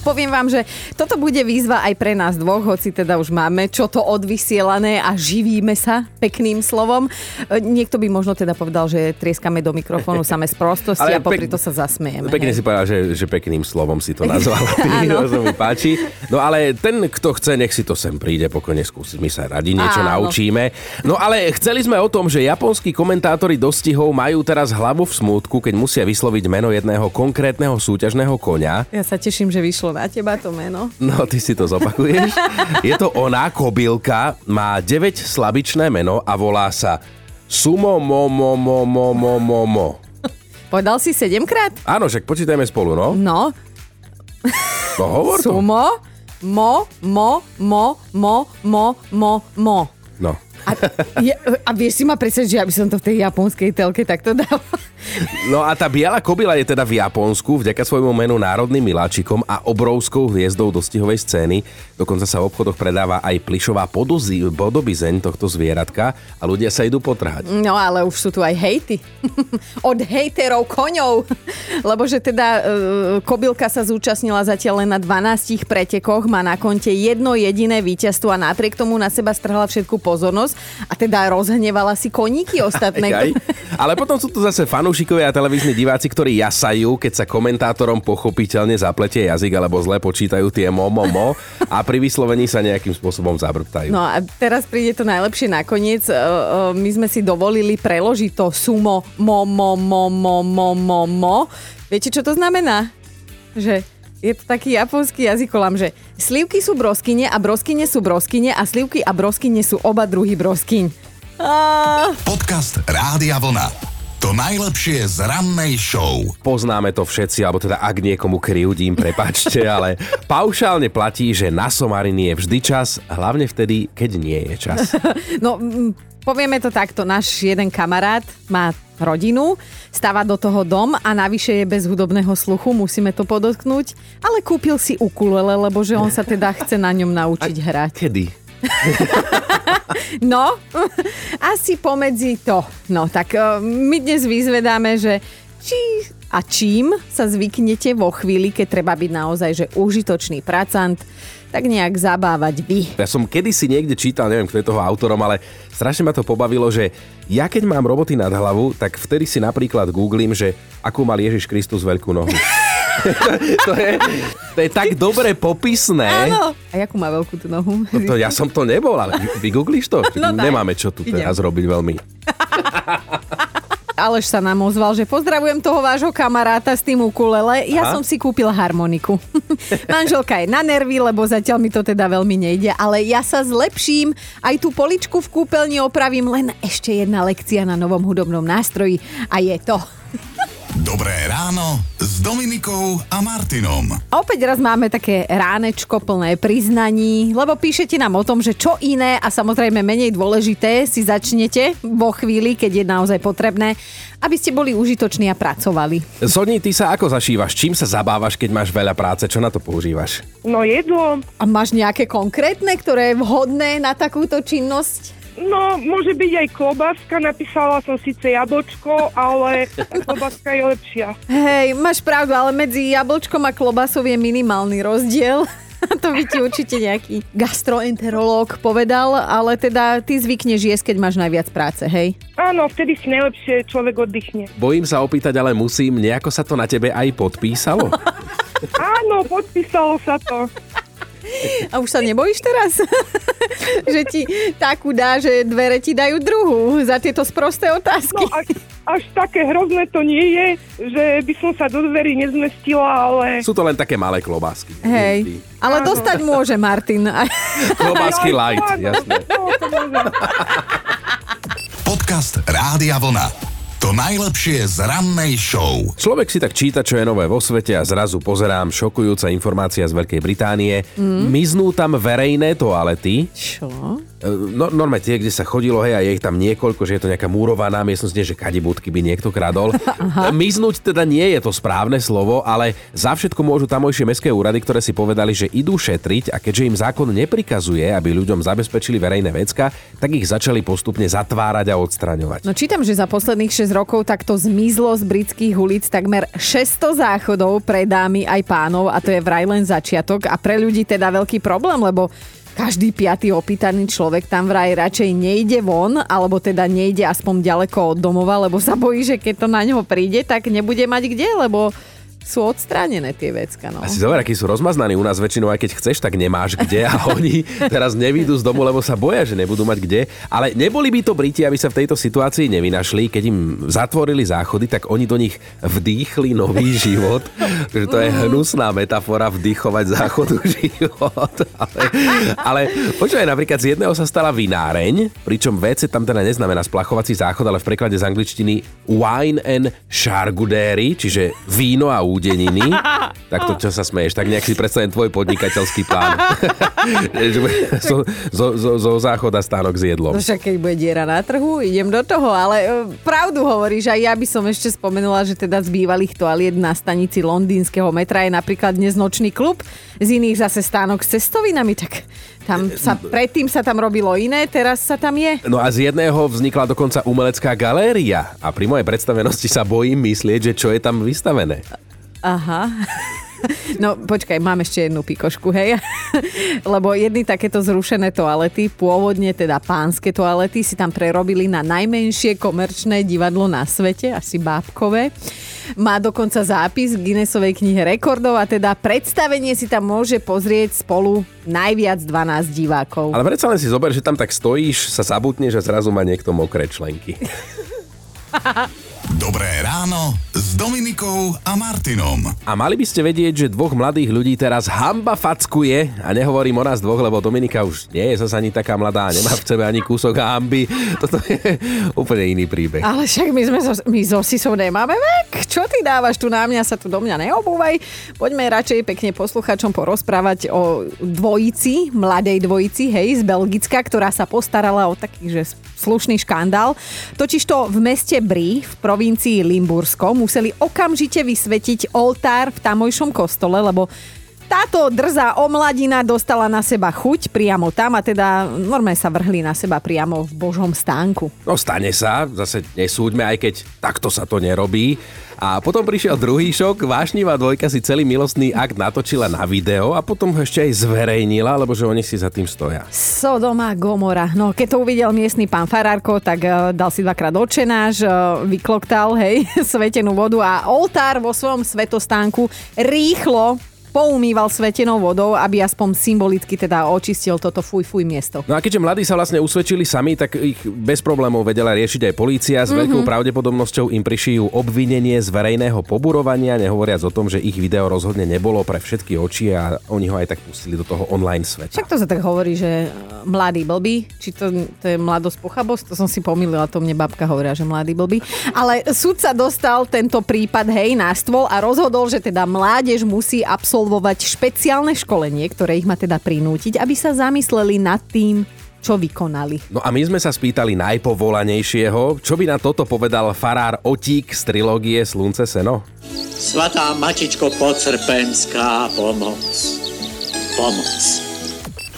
Poviem vám, že toto bude výzva aj pre nás dvoch, hoci teda už máme čo to odvysielané a živíme sa pekným slovom. E, Niekto by možno teda povedal, že trieskame do mikrofónu same z prostosti Ale a popri pek- to sa zasmejeme. Pekne hej. si povedal, že, že pekným slovom si to nazval. To mi páči. No ale ten, kto chce, nech si to sem príde, pokojne skúsiť. My sa radi niečo Áno. naučíme. No ale chceli sme o tom, že japonskí komentátori dostihov majú teraz hlavu v smútku, keď musia vysloviť meno jedného konkrétneho súťažného koňa. Ja sa teším, že vyšlo na teba to meno. No, ty si to zopakuješ. Je to ona, kobylka, má 9 slabičné meno a volá sa Sumo mo mo mo mo mo mo mo. Povedal si sedemkrát? Áno, však počítajme spolu, no. No. No hovor to. Sumo, mo, mo, mo, mo, mo, mo, mo. No. A, je, a vieš si ma predstaviť, že ja by som to v tej japonskej telke takto dal. No a tá biela kobila je teda v Japonsku vďaka svojmu menu národným miláčikom a obrovskou hviezdou dostihovej scény. Dokonca sa v obchodoch predáva aj plišová podozi, podobizeň tohto zvieratka a ľudia sa idú potrhať. No ale už sú tu aj hejty. Od hejterov koňov. Lebo že teda e, kobylka sa zúčastnila zatiaľ len na 12 pretekoch, má na konte jedno jediné víťazstvo a napriek tomu na seba strhala všetku pozornosť a teda rozhnevala si koníky ostatné. Aj, ale potom sú tu zase fanúšikovia a televízni diváci, ktorí jasajú, keď sa komentátorom pochopiteľne zapletie jazyk alebo zle počítajú tie mo, mo, mo a pri vyslovení sa nejakým spôsobom zabrtajú. No a teraz príde to najlepšie nakoniec. E, e, My sme si dovolili preložiť to sumo mo, mo, mo, mo, mo, mo, mo. Viete, čo to znamená? Že je to taký japonský jazykolám, že slivky sú broskyne a broskyne sú broskyne a slivky a broskyne sú oba druhy broskyň. Podcast Rádia Vlna. To najlepšie z rannej show. Poznáme to všetci, alebo teda ak niekomu kriudím, prepačte, ale paušálne platí, že na somariny je vždy čas, hlavne vtedy, keď nie je čas. No, povieme to takto. Náš jeden kamarát má rodinu, stáva do toho dom a navyše je bez hudobného sluchu, musíme to podotknúť, ale kúpil si ukulele, lebo že on sa teda chce na ňom naučiť hrať. Kedy? No, asi pomedzi to. No, tak e, my dnes vyzvedáme, že či a čím sa zvyknete vo chvíli, keď treba byť naozaj že užitočný pracant, tak nejak zabávať vy. Ja som kedysi niekde čítal, neviem, kto je toho autorom, ale strašne ma to pobavilo, že ja keď mám roboty nad hlavu, tak vtedy si napríklad googlím, že akú mal Ježiš Kristus veľkú nohu. to, je, to je tak dobre popisné. Áno. A jakú má veľkú tú nohu? No to, ja som to nebol, ale vy- vygooglíš to? No. Nemáme čo tu teraz robiť veľmi. Aleš sa nám ozval, že pozdravujem toho vášho kamaráta s tým ukulele. Ja Aha. som si kúpil harmoniku. Manželka je na nervy, lebo zatiaľ mi to teda veľmi nejde, ale ja sa zlepším. Aj tú poličku v kúpeľni opravím, len ešte jedna lekcia na novom hudobnom nástroji a je to. Dobré ráno s Dominikou a Martinom. A opäť raz máme také ránečko plné priznaní, lebo píšete nám o tom, že čo iné a samozrejme menej dôležité si začnete vo chvíli, keď je naozaj potrebné, aby ste boli užitoční a pracovali. Sodni, ty sa ako zašívaš? Čím sa zabávaš, keď máš veľa práce? Čo na to používaš? No jedlo, A máš nejaké konkrétne, ktoré je vhodné na takúto činnosť? No môže byť aj klobáska, napísala som síce jablčko, ale klobáska je lepšia. Hej, máš pravdu, ale medzi jablčkom a klobasou je minimálny rozdiel. to by ti určite nejaký gastroenterológ povedal, ale teda ty zvykneš jesť, keď máš najviac práce, hej? Áno, vtedy si najlepšie človek oddychne. Bojím sa opýtať, ale musím. Nejako sa to na tebe aj podpísalo? Áno, podpísalo sa to. A už sa nebojíš teraz? že ti takú dá, že dvere ti dajú druhú za tieto sprosté otázky. No až, až také hrozné to nie je, že by som sa do dverí nezmestila, ale... Sú to len také malé klobásky. Hej, ale Áno. dostať môže Martin. Klobásky light, jasné. Podcast Rádia Vlna. To najlepšie z rannej show. Človek si tak číta, čo je nové vo svete a zrazu pozerám šokujúca informácia z Veľkej Británie. Mm. Miznú tam verejné toalety. Čo? E, No, normálne tie, kde sa chodilo, hej, a je ich tam niekoľko, že je to nejaká múrovaná miestnosť, nie že kadibudky by niekto kradol. Miznúť teda nie je to správne slovo, ale za všetko môžu tamojšie mestské úrady, ktoré si povedali, že idú šetriť a keďže im zákon neprikazuje, aby ľuďom zabezpečili verejné vecka, tak ich začali postupne zatvárať a odstraňovať. No čítam, že za posledných 6 rokov takto zmizlo z britských ulic takmer 600 záchodov pre dámy aj pánov a to je vraj len začiatok. A pre ľudí teda veľký problém, lebo každý piatý opýtaný človek tam vraj radšej nejde von, alebo teda nejde aspoň ďaleko od domova, lebo sa bojí, že keď to na ňo príde, tak nebude mať kde, lebo sú odstránené tie vecka. No. Asi zober, akí sú rozmaznaní u nás väčšinou, aj keď chceš, tak nemáš kde a oni teraz nevídu z domu, lebo sa boja, že nebudú mať kde. Ale neboli by to Briti, aby sa v tejto situácii nevynašli, keď im zatvorili záchody, tak oni do nich vdýchli nový život. že to je hnusná metafora vdýchovať záchodu život. Ale, ale počúvaj, napríklad z jedného sa stala vináreň, pričom WC tam teda neznamená splachovací záchod, ale v preklade z angličtiny wine and charcuterie, čiže víno a údeniny. Tak to, čo sa smeješ, tak nejak si predstavím tvoj podnikateľský plán. zo, zo, zo, zo záchoda stánok s jedlom. No však keď bude diera na trhu, idem do toho, ale e, pravdu hovoríš, aj ja by som ešte spomenula, že teda z bývalých toaliet na stanici londýnskeho metra je napríklad dnes nočný klub, z iných zase stánok s cestovinami, tak tam sa, predtým sa tam robilo iné, teraz sa tam je. No a z jedného vznikla dokonca umelecká galéria a pri mojej predstavenosti sa bojím myslieť, že čo je tam vystavené. Aha. No počkaj, mám ešte jednu pikošku, hej. Lebo jedny takéto zrušené toalety, pôvodne teda pánske toalety, si tam prerobili na najmenšie komerčné divadlo na svete, asi bábkové. Má dokonca zápis v Guinnessovej knihe rekordov a teda predstavenie si tam môže pozrieť spolu najviac 12 divákov. Ale predsa len si zober, že tam tak stojíš, sa zabutneš a zrazu má niekto mokré členky. Dobré ráno s Dominikou a Martinom. A mali by ste vedieť, že dvoch mladých ľudí teraz hamba fackuje a nehovorím o nás dvoch, lebo Dominika už nie je zase ani taká mladá, nemá v sebe ani kúsok hamby. Toto je úplne iný príbeh. Ale však my sme so, my so Sisou nemáme vek. Čo ty dávaš tu na mňa, sa tu do mňa neobúvaj. Poďme radšej pekne posluchačom porozprávať o dvojici, mladej dvojici, hej, z Belgicka, ktorá sa postarala o taký, že slušný škandál. Totižto v meste Brí v provincii Limbursko museli okamžite vysvetiť oltár v tamojšom kostole, lebo táto drzá omladina dostala na seba chuť priamo tam a teda normálne sa vrhli na seba priamo v Božom stánku. No stane sa, zase nesúďme, aj keď takto sa to nerobí. A potom prišiel druhý šok, vášnivá dvojka si celý milostný akt natočila na video a potom ho ešte aj zverejnila, lebo že oni si za tým stoja. Sodoma Gomora. No, keď to uvidel miestny pán Farárko, tak uh, dal si dvakrát očenáš, uh, vykloktal, hej, svetenú vodu a oltár vo svojom svetostánku rýchlo poumýval svetenou vodou, aby aspoň symbolicky teda očistil toto fuj fuj miesto. No a keďže mladí sa vlastne usvedčili sami, tak ich bez problémov vedela riešiť aj polícia. S mm-hmm. veľkou pravdepodobnosťou im prišijú obvinenie z verejného poburovania, nehovoriac o tom, že ich video rozhodne nebolo pre všetky oči a oni ho aj tak pustili do toho online sveta. Však to sa tak hovorí, že mladý blbý, či to, to je mladosť pochabosť, to som si pomýlila, to mne babka hovoria, že mladý blbý. Ale súd sa dostal tento prípad hej na stôl a rozhodol, že teda mládež musí absolvovať absolvovať špeciálne školenie, ktoré ich má teda prinútiť, aby sa zamysleli nad tým, čo vykonali. No a my sme sa spýtali najpovolanejšieho, čo by na toto povedal farár Otík z trilógie Slunce seno? Svatá Matičko Podsrpenská pomoc. Pomoc.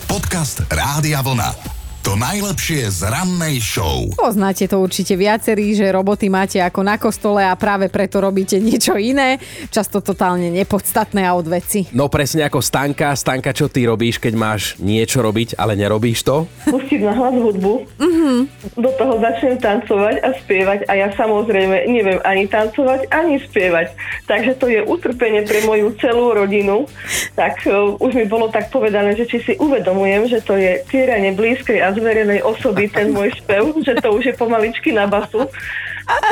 Podcast Rádia Vlna. To najlepšie z rannej show. Poznáte to určite viacerí, že roboty máte ako na kostole a práve preto robíte niečo iné, často totálne nepodstatné a od veci. No presne ako Stanka. Stanka, čo ty robíš, keď máš niečo robiť, ale nerobíš to? Pustiť na hlas hudbu, mm-hmm. do toho začnem tancovať a spievať a ja samozrejme neviem ani tancovať, ani spievať. Takže to je utrpenie pre moju celú rodinu. Tak uh, už mi bolo tak povedané, že či si uvedomujem, že to je týranie blízkej a zverenej osoby ten môj spev, že to už je pomaličky na basu.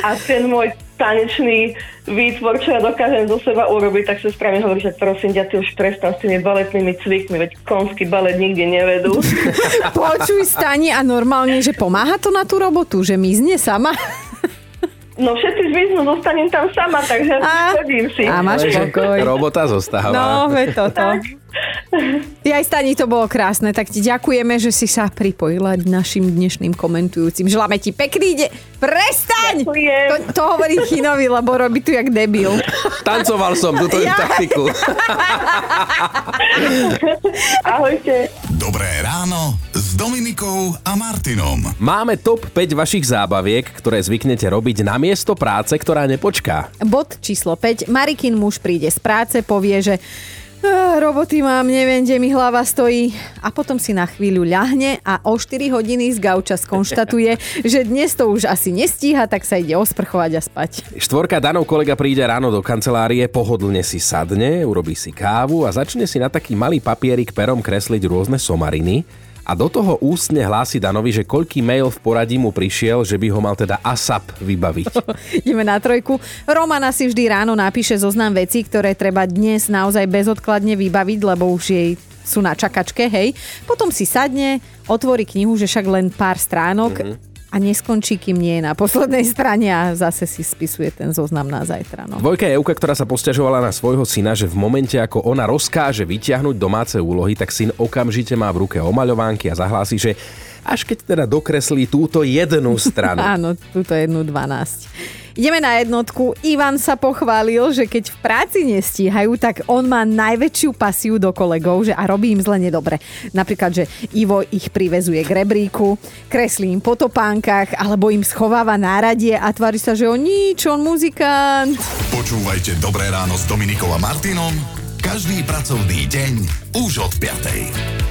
A ten môj tanečný výtvor, čo ja dokážem do seba urobiť, tak sa správne hovorí, že prosím ťa, ty už prestan s tými baletnými cvikmi, veď konský balet nikde nevedú. Počuj, stani a normálne, že pomáha to na tú robotu, že mizne sama? No všetci zmiznú, zostanem tam sama, takže a, chodím si. A máš pokoj. Robota zostáva. No, veď toto. Tak. Ja aj Stani, to bolo krásne, tak ti ďakujeme, že si sa pripojila našim dnešným komentujúcim. Želáme ti pekný deň. Prestaň! To, to hovorí Chinovi, lebo robí tu jak debil. Tancoval som túto ja. taktiku. Ahojte. Dobré ráno Dominikou a Martinom. Máme top 5 vašich zábaviek, ktoré zvyknete robiť na miesto práce, ktorá nepočká. Bod číslo 5. Marikin muž príde z práce, povie, že "Ah, roboty mám, neviem, kde mi hlava stojí. A potom si na chvíľu ľahne a o 4 hodiny z gauča skonštatuje, že dnes to už asi nestíha, tak sa ide osprchovať a spať. Štvorka Danov kolega príde ráno do kancelárie, pohodlne si sadne, urobí si kávu a začne si na taký malý papierik perom kresliť rôzne somariny. A do toho ústne hlási Danovi, že koľký mail v poradí mu prišiel, že by ho mal teda ASAP vybaviť. Ideme na trojku. Romana si vždy ráno napíše zoznam vecí, ktoré treba dnes naozaj bezodkladne vybaviť, lebo už jej sú na čakačke, hej. Potom si sadne, otvorí knihu, že však len pár stránok mm-hmm. A neskončí, kým nie je na poslednej strane a zase si spisuje ten zoznam na zajtra. No. Dvojka je Euka, ktorá sa posťažovala na svojho syna, že v momente, ako ona rozkáže vyťahnuť domáce úlohy, tak syn okamžite má v ruke omaľovánky a zahlási, že až keď teda dokreslí túto jednu stranu. Áno, túto jednu 12. Ideme na jednotku. Ivan sa pochválil, že keď v práci nestíhajú, tak on má najväčšiu pasiu do kolegov že a robí im zle nedobre. Napríklad, že Ivo ich privezuje k rebríku, kreslí im po topánkach, alebo im schováva náradie a tvári sa, že on nič, on muzikant. Počúvajte Dobré ráno s Dominikou a Martinom každý pracovný deň už od 5.